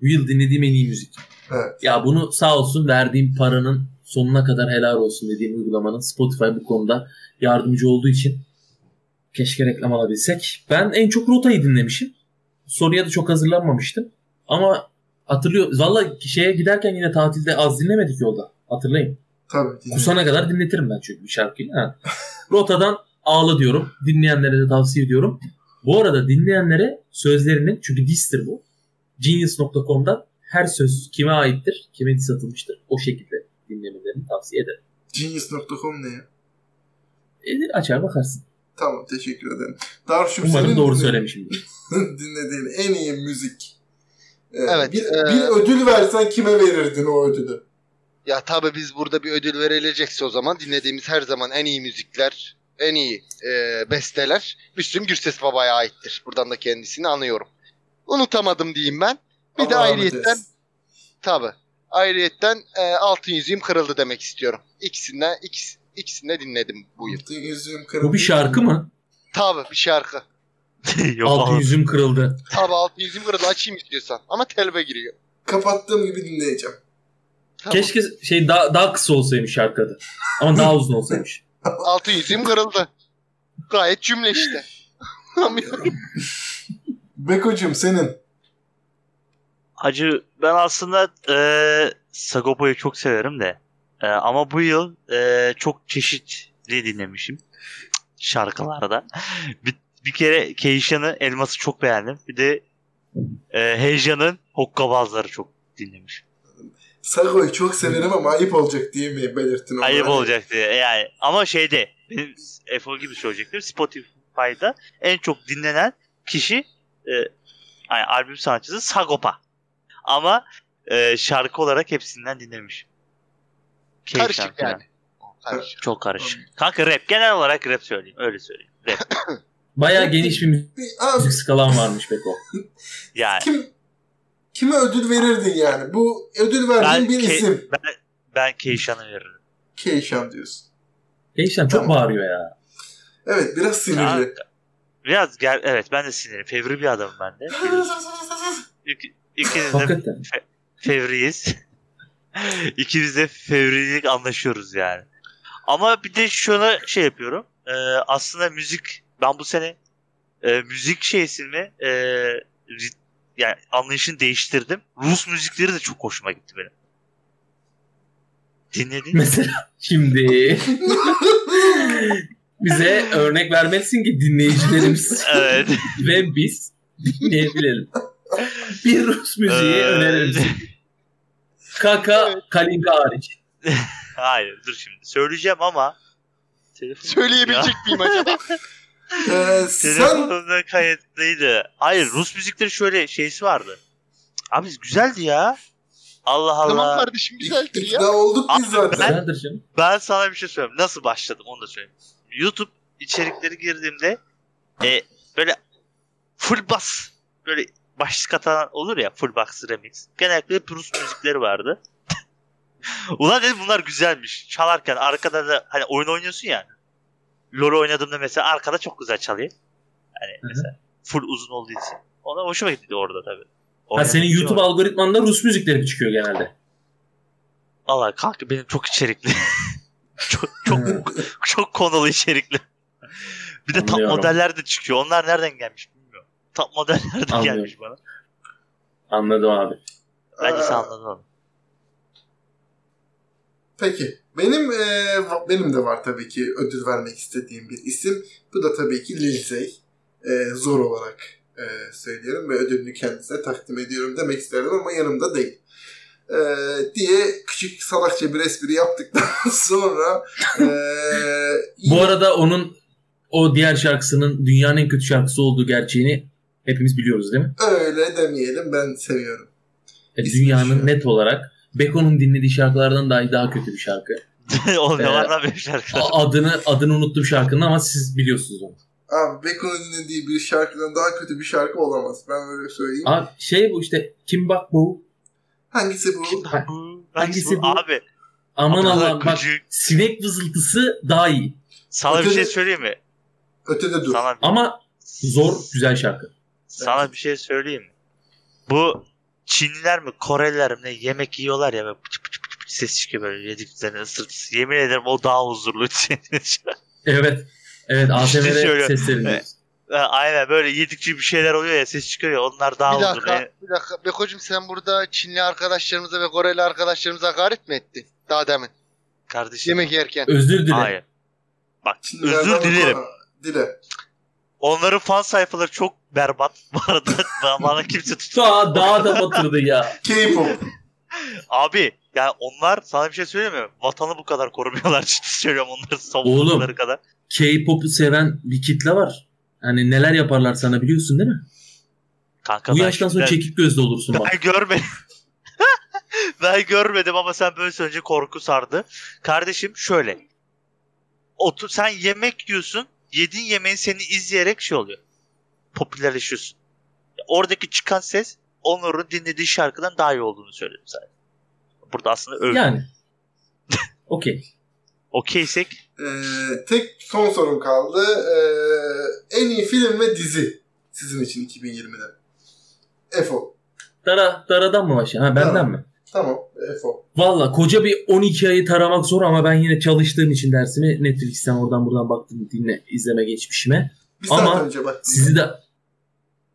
Bu yıl dinlediğim en iyi müzik. Evet. Ya bunu sağ olsun verdiğim paranın sonuna kadar helal olsun dediğim uygulamanın Spotify bu konuda yardımcı olduğu için keşke reklam alabilsek. Ben en çok Rota'yı dinlemişim. Soruya da çok hazırlanmamıştım. Ama hatırlıyor. Valla şeye giderken yine tatilde az dinlemedik yolda. Hatırlayın. Tabii. dinledim. Kusana kadar dinletirim ben çünkü bir şarkıyı. Ha. Rota'dan ağla diyorum. Dinleyenlere de tavsiye ediyorum. Bu arada dinleyenlere sözlerinin çünkü distir bu. Genius.com'dan her söz kime aittir, kime dis atılmıştır o şekilde dinlemelerini tavsiye ederim. Genius.com ne ya? E, açar bakarsın. Tamam teşekkür ederim. Darşum Umarım senin doğru dinle- söylemişimdir. dinlediğin en iyi müzik. Ee, Evet, Bir, ee, bir ödül versen kime verirdin o ödülü? Ya tabii biz burada bir ödül verilecekse o zaman dinlediğimiz her zaman en iyi müzikler, en iyi e, besteler Müslüm Gürses Baba'ya aittir. Buradan da kendisini anıyorum. Unutamadım diyeyim ben. Bir de Allah rahmet ayrıyetten tabii. Ayrıyetten e, altın yüzüğüm kırıldı demek istiyorum. İkisinde ikis, ikisini de dinledim bu yıl. Altın yüzüğüm kırıldı. Bu bir şarkı mı? Tabii bir şarkı. Yok Altın abi. yüzüm kırıldı. Tabii altın yüzüğüm kırıldı açayım istiyorsan. Ama telve giriyor. Kapattığım gibi dinleyeceğim. Tamam. Keşke şey daha, daha kısa olsaymış şarkı adı. Ama daha uzun olsaymış. Altın yüzüğüm kırıldı. Gayet cümle işte. Beko'cum senin. Hacı ben aslında e, Sagopa'yı çok severim de. E, ama bu yıl e, çok çeşit ne dinlemişim şarkılarda. Bir, bir kere Keishan'ın Elmas'ı çok beğendim. Bir de e, Heyecan'ın Hokkabazları çok dinlemişim. Sago'yu çok severim ama ayıp olacak diye mi belirttin onu? Ayıp olacak diye. Yani ama şeyde benim FO gibi söyleyecektim. Spotify'da en çok dinlenen kişi e, yani albüm sanatçısı Sagopa. Ama e, şarkı olarak hepsinden dinlemişim. Keyif Karışık yani. Karışık. Çok karışık. Kanka rap. Genel olarak rap söyleyeyim. Öyle söyleyeyim. Rap. Bayağı geniş bir müzik skalan varmış Beko. Yani kim kime ödül verirdin yani? Bu ödül verdiğin bir Ke- isim. ben, ben Keishan'ı veririm. Keişan diyorsun. Değişen çok Tamam. bağırıyor ya. Evet biraz sinirli. Kanka, Biraz gel evet ben de sinirim. Fevri bir adamım ben de. İki, ikiniz de Hakikaten. fevriyiz. İkimiz de fevrilik anlaşıyoruz yani. Ama bir de şuna şey yapıyorum. Ee, aslında müzik ben bu sene e, müzik şeysini e, rit- yani anlayışını değiştirdim. Rus müzikleri de çok hoşuma gitti benim. Dinledin mi? Mesela şimdi bize örnek vermelisin ki dinleyicilerimiz evet. ve biz dinleyebilelim. Bir Rus müziği Ee, önerir misin? Kaka, Kalinka hariç. Hayır dur şimdi söyleyeceğim ama Telefon- Söyleyebilecek miyim acaba? Ee, sen kayıtlıydı. Hayır Rus müzikleri şöyle şeysi vardı. Abi güzeldi ya. Allah Allah. tamam kardeşim güzeldir ya. ikna olduk biz zaten. ben-. Ben sana bir şey söyleyeyim. Nasıl başladım onu da söyleyeyim. YouTube içerikleri girdiğimde e, böyle full bass böyle başlık atan olur ya full bass remix. Genellikle Rus müzikleri vardı. Ulan dedim bunlar güzelmiş. Çalarken arkada da hani oyun oynuyorsun ya. LoL oynadığımda mesela arkada çok güzel çalıyor. Hani mesela full uzun olduğu için. Ona hoşuma gitti orada tabii. Ha, senin YouTube algoritmanda Rus müzikleri çıkıyor genelde? Valla kanka benim çok içerikli. çok çok çok konulu içerikli. Bir de top Anlıyorum. modeller de çıkıyor. Onlar nereden gelmiş bilmiyorum. Top modeller de Anlıyorum. gelmiş bana. Anladım abi. Bence sen Aa, anladın onu. Peki. Benim e, benim de var tabii ki ödül vermek istediğim bir isim. Bu da tabii ki Lindsay. E, zor olarak e, söylüyorum ve ödülünü kendisine takdim ediyorum demek isterdim ama yanımda değil. E, diye küçük salakça bir espri yaptıktan sonra e, Bu arada onun o diğer şarkısının dünyanın en kötü şarkısı olduğu gerçeğini hepimiz biliyoruz değil mi? öyle demeyelim ben seviyorum. E, dünyanın net olarak Beko'nun dinlediği şarkılardan dahi daha kötü bir şarkı. o ne Ee, var lan benim şarkılar. Adını adını unuttum şarkının ama siz biliyorsunuz onu. Abi Beko'nun dinlediği bir şarkıdan daha kötü bir şarkı olamaz. Ben öyle söyleyeyim. Abi şey bu işte Kim Bak Bu. Hangisi bu? Bu- Hangisi bu? Abi. Aman Allah'ım bak sinek vızıltısı daha iyi. Sana bir Ötede- şey söyleyeyim mi? Ötede dur. Sana, Ama zor güzel şarkı. sana bir şey söyleyeyim mi? Bu Çinliler mi Koreliler mi ne yemek yiyorlar ya böyle pıç pıç pıç pıç ses çıkıyor böyle yediklerine ısırtısı. Yemin ederim o daha huzurlu. Evet. Evet İşte ASMR şöyle. Aynen böyle yedikçe bir şeyler oluyor ya ses çıkıyor ya onlar daha bir dakika, Yani- bir dakika. Beko'cum sen burada Çinli arkadaşlarımıza ve Koreli arkadaşlarımıza hakaret mi ettin? Daha demin. Kardeşim. Yemek yerken. Özür dilerim. Hayır. Bak Çinlilerden özür dilerim. Dile. Onların fan sayfaları çok berbat. Bu arada bana- kimse tut. Daha, daha da batırdı ya. K-pop. Abi yani onlar sana bir şey söyleyeyim mi? Vatanı bu kadar korumuyorlar ciddi söylüyorum onları savundukları Oğlum. kadar. K-pop'u seven bir kitle var. Hani neler yaparlar sana biliyorsun değil mi? Kanka Bu yaştan sonra şimdi- çekik gözlü olursun bak. Ben görmedim. ben görmedim ama sen böyle söyleyince korku sardı. Kardeşim şöyle. Otur, sen yemek yiyorsun. Yediğin yemeğin seni izleyerek şey oluyor. Popülerleşiyorsun. Oradaki çıkan ses Onur'un dinlediği şarkıdan daha iyi olduğunu söyledim sadece. Burada aslında övdüm. Yani. Okey. Okeysek Ee, tek son sorum kaldı. Ee, en iyi film ve dizi sizin için 2020'de. EFO. Dara, Dara'dan mı başlayalım? Ha benden Tamam. mi? Tamam. EFO. Valla koca bir 12 ayı taramak zor ama ben yine çalıştığım için dersimi Netflix'ten oradan buradan baktım dinle izleme geçmişime. Bir Ama saat önce baktım. Sizi de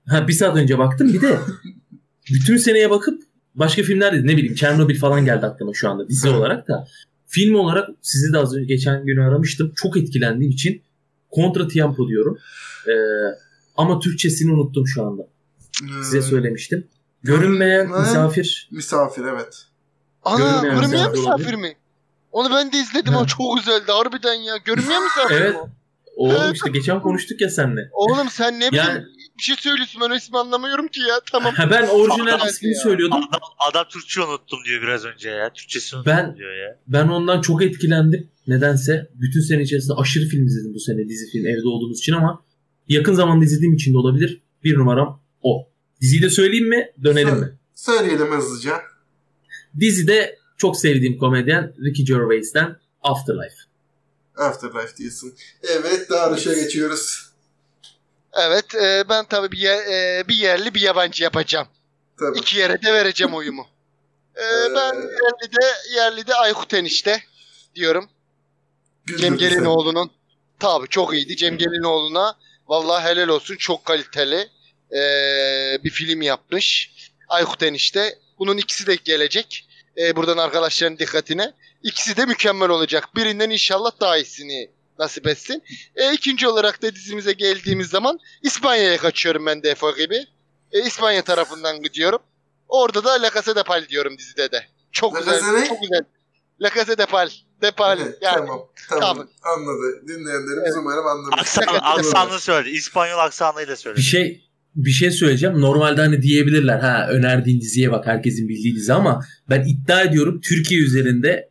ha bir saat önce baktım bir de bütün seneye bakıp başka filmler de ne bileyim Çernobil falan geldi aklıma şu anda dizi olarak da Film olarak sizi de az önce geçen gün aramıştım. Çok etkilendiğim için Contra Tiempo diyorum. Ee, ama Türkçesini unuttum şu anda. Size Ee, söylemiştim. Görünmeyen Ne? misafir. Misafir evet. Ana Görünmeyen görünmeyen misafir misafir mi? Onu ben de izledim Ha. ama çok güzeldi harbiden ya. Görünmeyen misafir Evet. mi o? Oğlum işte geçen konuştuk ya seninle. Oğlum sen ne bileyim Yani bir şey söylüyorsun ben ismi anlamıyorum ki ya. Tamam. ha, ben orijinal ismini ya. söylüyordum. Adam, adam Türkçe unuttum diyor biraz önce ya. Türkçesini unuttum Ben- diyor ya. Ben ondan çok etkilendim. Nedense bütün sene içerisinde aşırı film izledim bu sene dizi film evde olduğumuz için ama yakın zamanda izlediğim için de olabilir. Bir numaram o. Diziyi de söyleyeyim mi? Dönelim Söyle. mi? Söyleyelim hızlıca. Dizide çok sevdiğim komedyen Ricky Gervais'ten Afterlife. Afterlife diyorsun. Evet Darüş'e geçiyoruz. Evet e, ben tabii bir, yer- e, bir yerli bir yabancı yapacağım. Tabii. İki yere de vereceğim oyumu. E, ben yerli de, yerli de Aykut Enişte diyorum. Cem. Gelinoğlu'nun. Tabii çok iyiydi. Cem Gelinoğlu'na vallahi helal olsun. Çok kaliteli e, bir film yapmış. Aykut Enişte. Bunun ikisi de gelecek. E, buradan arkadaşların dikkatine. İkisi de mükemmel olacak. Birinden inşallah daha iyisini nasip etsin. E, ikinci olarak da dizimize geldiğimiz zaman İspanya'ya kaçıyorum ben defo gibi. E, İspanya tarafından gidiyorum. Orada da La Casa de Pal diyorum dizide de. Çok La güzel. Casa ne? Çok güzel. La Casa de Pal. De Pal. Evet, yani. Tamam. Tamam. Tabii. Anladı. Dinleyenlerimiz Evet. umarım anlamış. Aksan, aksanlı söyledi. İspanyol aksanıyla söyledi. Bir şey bir şey söyleyeceğim. Normalde hani diyebilirler ha önerdiğin diziye bak herkesin bildiği dizi ama ben iddia ediyorum Türkiye üzerinde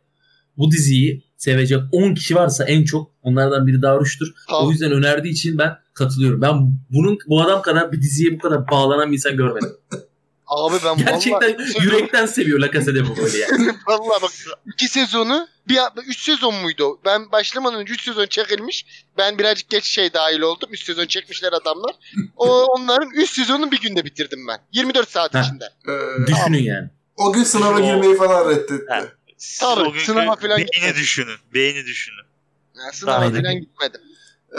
bu diziyi sevecek 10 kişi varsa en çok onlardan biri Daruş'tur. Tamam. O yüzden önerdiği için ben katılıyorum. Ben bunun bu adam kadar bir diziye bu kadar bağlanan bir insan görmedim. Abi ben Gerçekten vallahi, yürekten seviyor La Casa de Papel'i yani. vallahi bak iki sezonu bir üç sezon muydu? Ben başlamadan önce üç sezon çekilmiş. Ben birazcık geç şey dahil oldum. Üç sezon çekmişler adamlar. O onların üç sezonunu bir günde bitirdim ben. 24 saat içinde. Ee, Düşünün yani. o gün sınava girmeyi falan reddetti. Ha. Tabii, o günkü sınava falan beyni gitmedim. düşünün. Beyni düşünün. Yani sınava Aynen. falan gitmedim.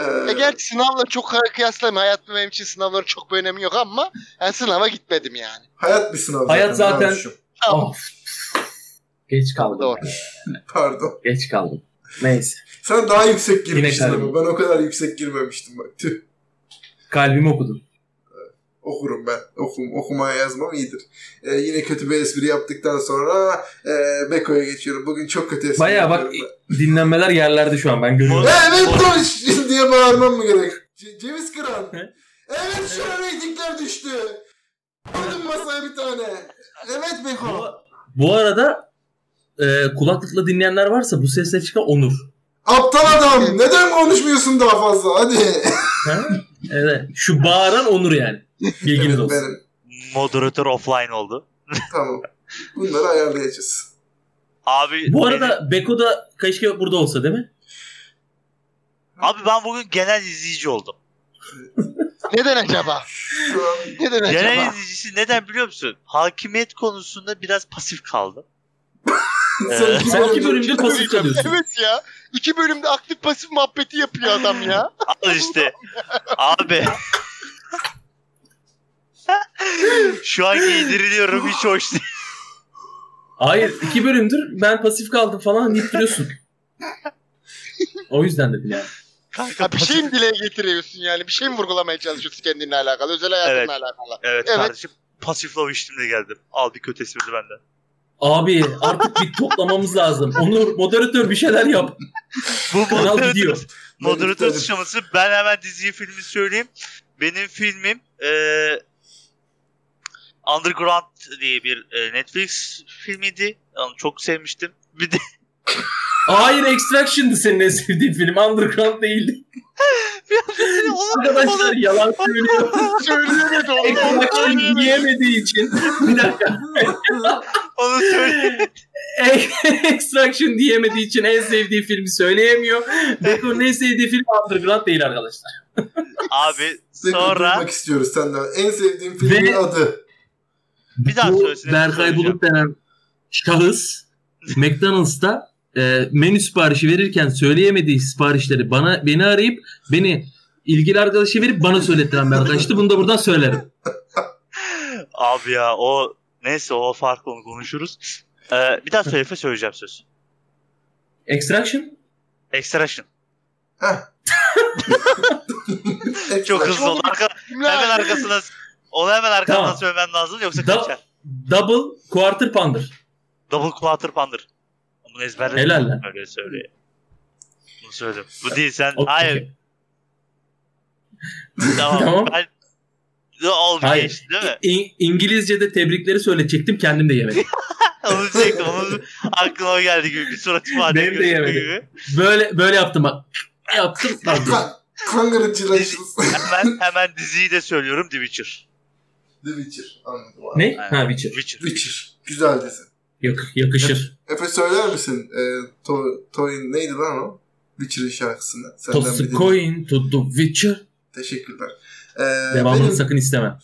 Ee, E gerçi sınavla çok kıyaslayayım. Hayatımda benim için sınavların çok bir önemi yok ama yani sınava gitmedim yani. hayat bir sınav. Hayat zaten-. Tamam. Of. Geç kaldım. Doğru. Pardon. Geç kaldım. Neyse. Sen daha yüksek girmiştin ama ben o kadar yüksek girmemiştim bak. Tüh. Kalbimi okudun. Okurum ben. Okum, okumaya yazmam iyidir. Ee, yine kötü bir espri yaptıktan sonra e, Beko'ya geçiyorum. Bugün çok kötü espri Baya bak yapıyorum dinlenmeler yerlerde şu an ben görüyorum. ben. Evet konuş diye bağırmam mı gerek? Ce- ceviz kıran. Evet şu an reytingler düştü. Koydum masaya bir tane. Evet Beko. Bu, bu arada e, kulaklıkla dinleyenler varsa bu sesle çıkan Onur. Aptal adam. Neden konuşmuyorsun daha fazla? Hadi. Ha? Evet. Şu bağıran Onur yani. Bilginiz olsun. benim. Moderatör offline oldu. Tamam. Bunları ayarlayacağız. Abi Bu benim- arada Beko da keşke burada olsa değil mi? abi ben bugün genel izleyici oldum. Neden acaba? Neden acaba? Genel izleyicisi neden biliyor musun? Hakimiyet konusunda biraz pasif kaldım. Ee, sen iki bölümdür- bölümdür pasif kalıyorsun. Evet ya. İki bölümde aktif pasif muhabbeti yapıyor adam ya. Al işte. Abi. Şu an giydiriliyorum hiç hoş değil. Hayır iki bölümdür ben pasif kaldım falan deyip duruyorsun. O yüzden dedim yani. Kanka Ha, bir şey mi dile getiriyorsun yani? Bir şey mi vurgulamaya çalışıyorsun kendinle alakalı? Özel hayatınla Evet. alakalı. Evet, Evet. kardeşim. Pasif love içtimle geldim. Al bir kötü espri benden. Abi artık bir toplamamız lazım. Onur moderatör bir şeyler yap. Bu Kanal moderatör, gidiyor. moderatör Ben sıçraması. Ben hemen diziyi filmi söyleyeyim. Benim filmim eee Underground diye bir e, Netflix filmiydi. Onu çok sevmiştim. Bir de Hayır Extraction'dı senin en sevdiğin film. Underground değildi. Arkadaşlar yalan söylüyor. Söyleyemedi oğlum. Extraction diyemediği için. Bir dakika. onu söyle. Extraction diyemediği için en sevdiği filmi söyleyemiyor. Beko'nun en sevdiği film Underground değil arkadaşlar. Abi Sonra... istiyoruz senden. En sevdiğin filmin Ve- adı. Bir daha Bu söylesene. Berkay Bulut denen şahıs McDonald's'ta e, menü siparişi verirken söyleyemediği siparişleri bana beni arayıp beni ilgili arkadaşı verip bana söylettiren bir arkadaştı. Bunu da buradan söylerim. Abi ya o neyse o farklı onu konuşuruz. Ee, bir daha söyle söyleyeceğim söz. Extraction? Extraction. Çok hızlı oldu. Arka, hemen arkasına onu hemen arkadan Tamam. söylemen lazım yoksa Da- kaçar. Double Quarter Pounder. Double Quarter Pounder. Bunu ezberledim. Helal lan. Öyle söylüyor. Bunu söyledim. Bu değil sen. Okey. Hayır. Tamam. Tamam. Ben... Oldu Hayır. geçti değil mi? İ- İngilizce'de tebrikleri söyleyecektim kendim de yemedim. Onu diyecektim. Onun aklıma o geldi gibi. Bir surat ifade Benim de yemedim. gibi. Böyle böyle yaptım bak. Yaptım. Congratulations. Hemen, hemen diziyi de söylüyorum. The Witcher. The Witcher. Anladım abi. ne? Ha Witcher. Witcher. Witcher. Güzel dizi. Yak- yakışır. Efe söyler misin? E, to, Toy'un neydi lan o? Witcher'ın şarkısını. Senden Toss dinle. coin to the Witcher. Teşekkürler. Ee, Devamını benim- sakın isteme.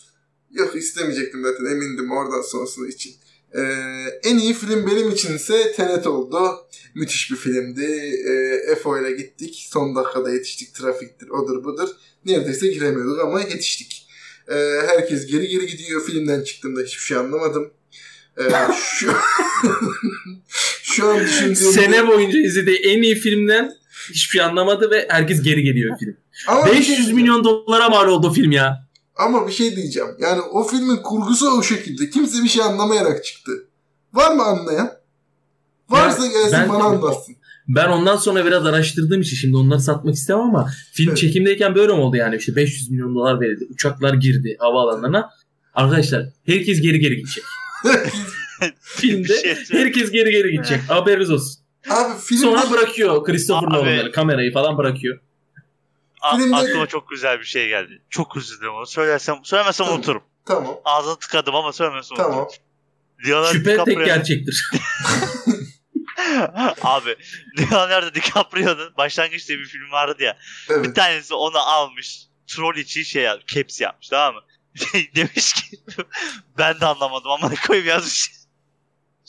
Yok istemeyecektim zaten emindim oradan sonrası için. Ee, en iyi film benim için ise Tenet oldu. Müthiş bir filmdi. Ee, EFO ile gittik. Son dakikada yetiştik. Trafiktir, odur budur. Neredeyse giremiyorduk ama yetiştik. Ee, herkes geri geri gidiyor. Filmden çıktığımda hiçbir şey anlamadım. Ee, şu, şu an düşündüğümde... Sene boyunca izlediği en iyi filmden hiçbir şey anlamadı ve herkes geri geliyor film. Ama bir şey 500 diyeceğim. milyon dolara mal oldu film ya. Ama bir şey diyeceğim. Yani o filmin kurgusu o şekilde. Kimse bir şey anlamayarak çıktı. Var mı anlayan? Varsa gelsin ben- bana anlatsın. Ben ondan sonra biraz araştırdığım için şimdi onları satmak istemem ama film Evet. çekimdeyken böyle mi oldu yani işte 500 milyon dolar verildi. Uçaklar girdi havaalanlarına. Arkadaşlar herkes geri geri gidecek. Filmde şey herkes geri geri gidecek. Haberiniz olsun. Abi filmde... Sonra bırakıyor Christopher. Nolan'ları kamerayı falan bırakıyor. A- Filmde- aklıma çok güzel bir şey geldi. Çok üzüldüm onu. Söylersem, söylemesem Tamam. unuturum. Tamam. Ağzını tıkadım ama söylemesem Tamam. unuturum. Leonardo Şüphe tek DiCaprio- gerçektir. Abi Leonardo DiCaprio'nun başlangıçta bir film vardı ya. Bir Evet. tanesi onu almış. Troll için şey yapmış. Caps yapmış tamam mı? Demiş ki ben de anlamadım ama koyayım yazmış.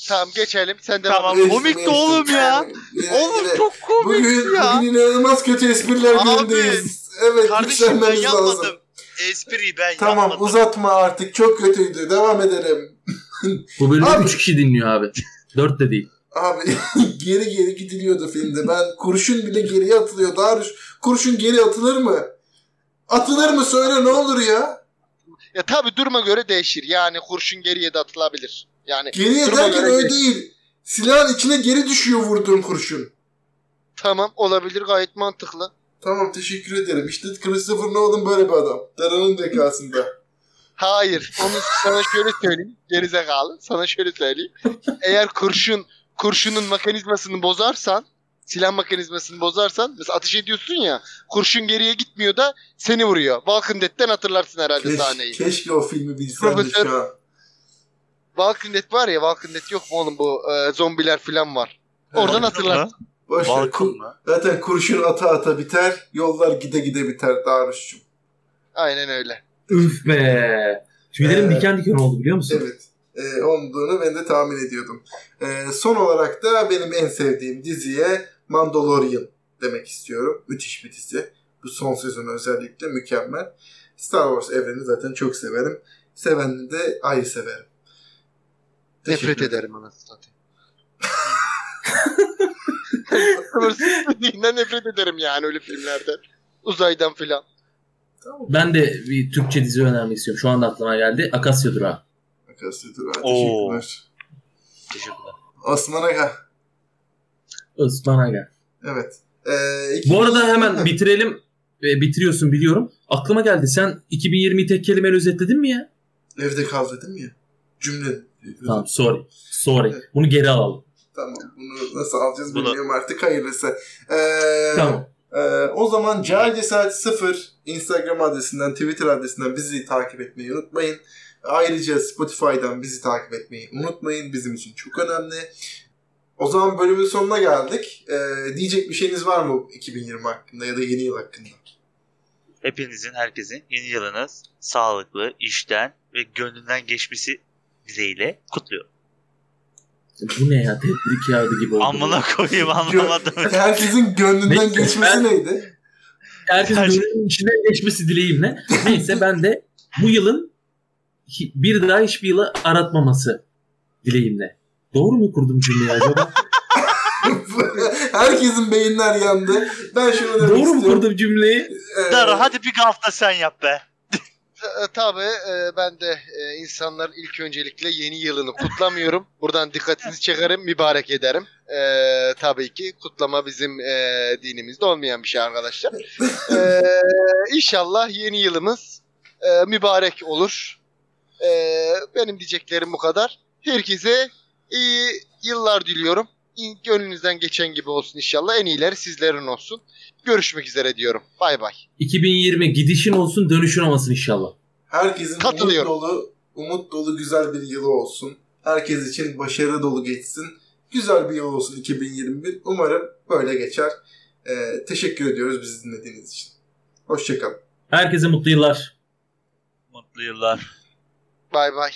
Tamam geçelim. Sen devam Tamam. komikti geçtim. oğlum ya. Oğlum çok komik Bugün, ya. bugün inanılmaz kötü espriler Abi, günündeyiz. Evet Kardeşim ben yükselmemiz lazım. yapmadım. Espriyi ben Tamam yapmadım. uzatma artık. Çok kötüydü. Devam edelim. Bu bölümde Abi. 3 kişi dinliyor abi. 4 de değil. Abi geri geri gidiliyordu filmde. Ben kurşun bile geriye atılıyor. Darüş kurşun geri atılır mı? Atılır mı söyle ne olur ya? Ya tabi duruma göre değişir. Yani kurşun geriye de atılabilir. Yani Geriye derken öyle değil. Silahın içine geri düşüyor vurduğun kurşun. tamam olabilir gayet mantıklı. Tamam teşekkür ederim. İşte Christopher Nolan böyle bir adam. Daranın zekasında. Hayır. Onu sana şöyle söyleyeyim. Gerizekalı. Sana şöyle söyleyeyim. Eğer kurşun kurşunun mekanizmasını bozarsan silah mekanizmasını bozarsan mesela ateş ediyorsun ya kurşun geriye gitmiyor da seni vuruyor. Walking Dead'den hatırlarsın herhalde Keş- sahneyi. keşke o filmi bilsem de Profesör- şu an. Walking Dead var ya Walking Dead yok mu oğlum bu e, zombiler falan var. Oradan hatırlarsın. Boş ver. Balkon Ku- mu? Zaten kurşun ata ata biter. Yollar gide gide biter Darüş'cüm. Aynen öyle. Üf be. Tüylerim Ee, diken diken oldu biliyor musun? Evet. Ee, olduğunu ben de tahmin ediyordum. Ee, son olarak da benim en sevdiğim diziye Mandalorian demek istiyorum. Müthiş bir dizi. Bu son sezon özellikle mükemmel. Star Wars evreni zaten çok severim. Sevenini de ayrı severim. Teşekkür Nefret ederim anasını satayım. Hırsızlığından nefret ederim yani öyle filmlerden. Uzaydan filan. Ben de bir Türkçe dizi önermek istiyorum. Şu anda aklıma geldi. Akasya Durağı. Arkadaşlar dur, Oo. teşekkürler. Teşekkürler. Osman Aga. Osman Aga. Evet. Ee, iki- Bu arada hemen bitirelim. E, bitiriyorsun biliyorum. Aklıma geldi. Sen 2020'yi tek kelimeyle özetledin mi ya? Evde kal dedim ya. Cümle. Tamam sorry. Sorry. Bunu geri alalım. Tamam. Bunu nasıl alacağız Bunu- bilmiyorum artık. Hayırlısı. Ee, Tamam. Ee, o zaman Cahil Cesaret 0 Instagram adresinden, Twitter adresinden bizi takip etmeyi unutmayın. Ayrıca Spotify'dan bizi takip etmeyi unutmayın. Bizim için çok önemli. O zaman bölümün sonuna geldik. Ee, diyecek bir şeyiniz var mı 2020 hakkında ya da yeni yıl hakkında? Hepinizin, herkesin yeni yılınız sağlıklı, işten ve gönlünden geçmesi dileğiyle kutluyorum. Bu ne ya? Tebrik kağıdı gibi oldu. Amına koyayım anlamadım. Herkesin gönlünden Neyse, geçmesi ben- neydi? Herkesin Her gönlünün içinden geçmesi dileğimle. Neyse ben de bu yılın bir daha hiçbir yılı aratmaması dileğimle. Doğru mu kurdum cümleyi acaba? Herkesin beyinler yandı. Ben şunu demek Doğru mu istiyorum. kurdum cümleyi? Ee, Dara hadi bir hafta sen yap be. E, tabii e, ben de e, insanların ilk öncelikle yeni yılını kutlamıyorum. Buradan dikkatinizi çekerim, mübarek ederim. E, tabii ki kutlama bizim e, dinimizde olmayan bir şey arkadaşlar. E, inşallah yeni yılımız e, mübarek olur. E, benim diyeceklerim bu kadar. Herkese iyi yıllar diliyorum. Gönlünüzden geçen gibi olsun inşallah. En iyileri sizlerin olsun. Görüşmek üzere diyorum. Bay bay. 2020 gidişin olsun dönüşün olmasın inşallah. Herkesin umut dolu, umut dolu güzel bir yılı olsun. Herkes için başarı dolu geçsin. Güzel bir yıl olsun 2021. Umarım böyle geçer. Ee, teşekkür ediyoruz bizi dinlediğiniz için. Hoşçakalın. Herkese mutlu yıllar. Mutlu yıllar. Bay bay.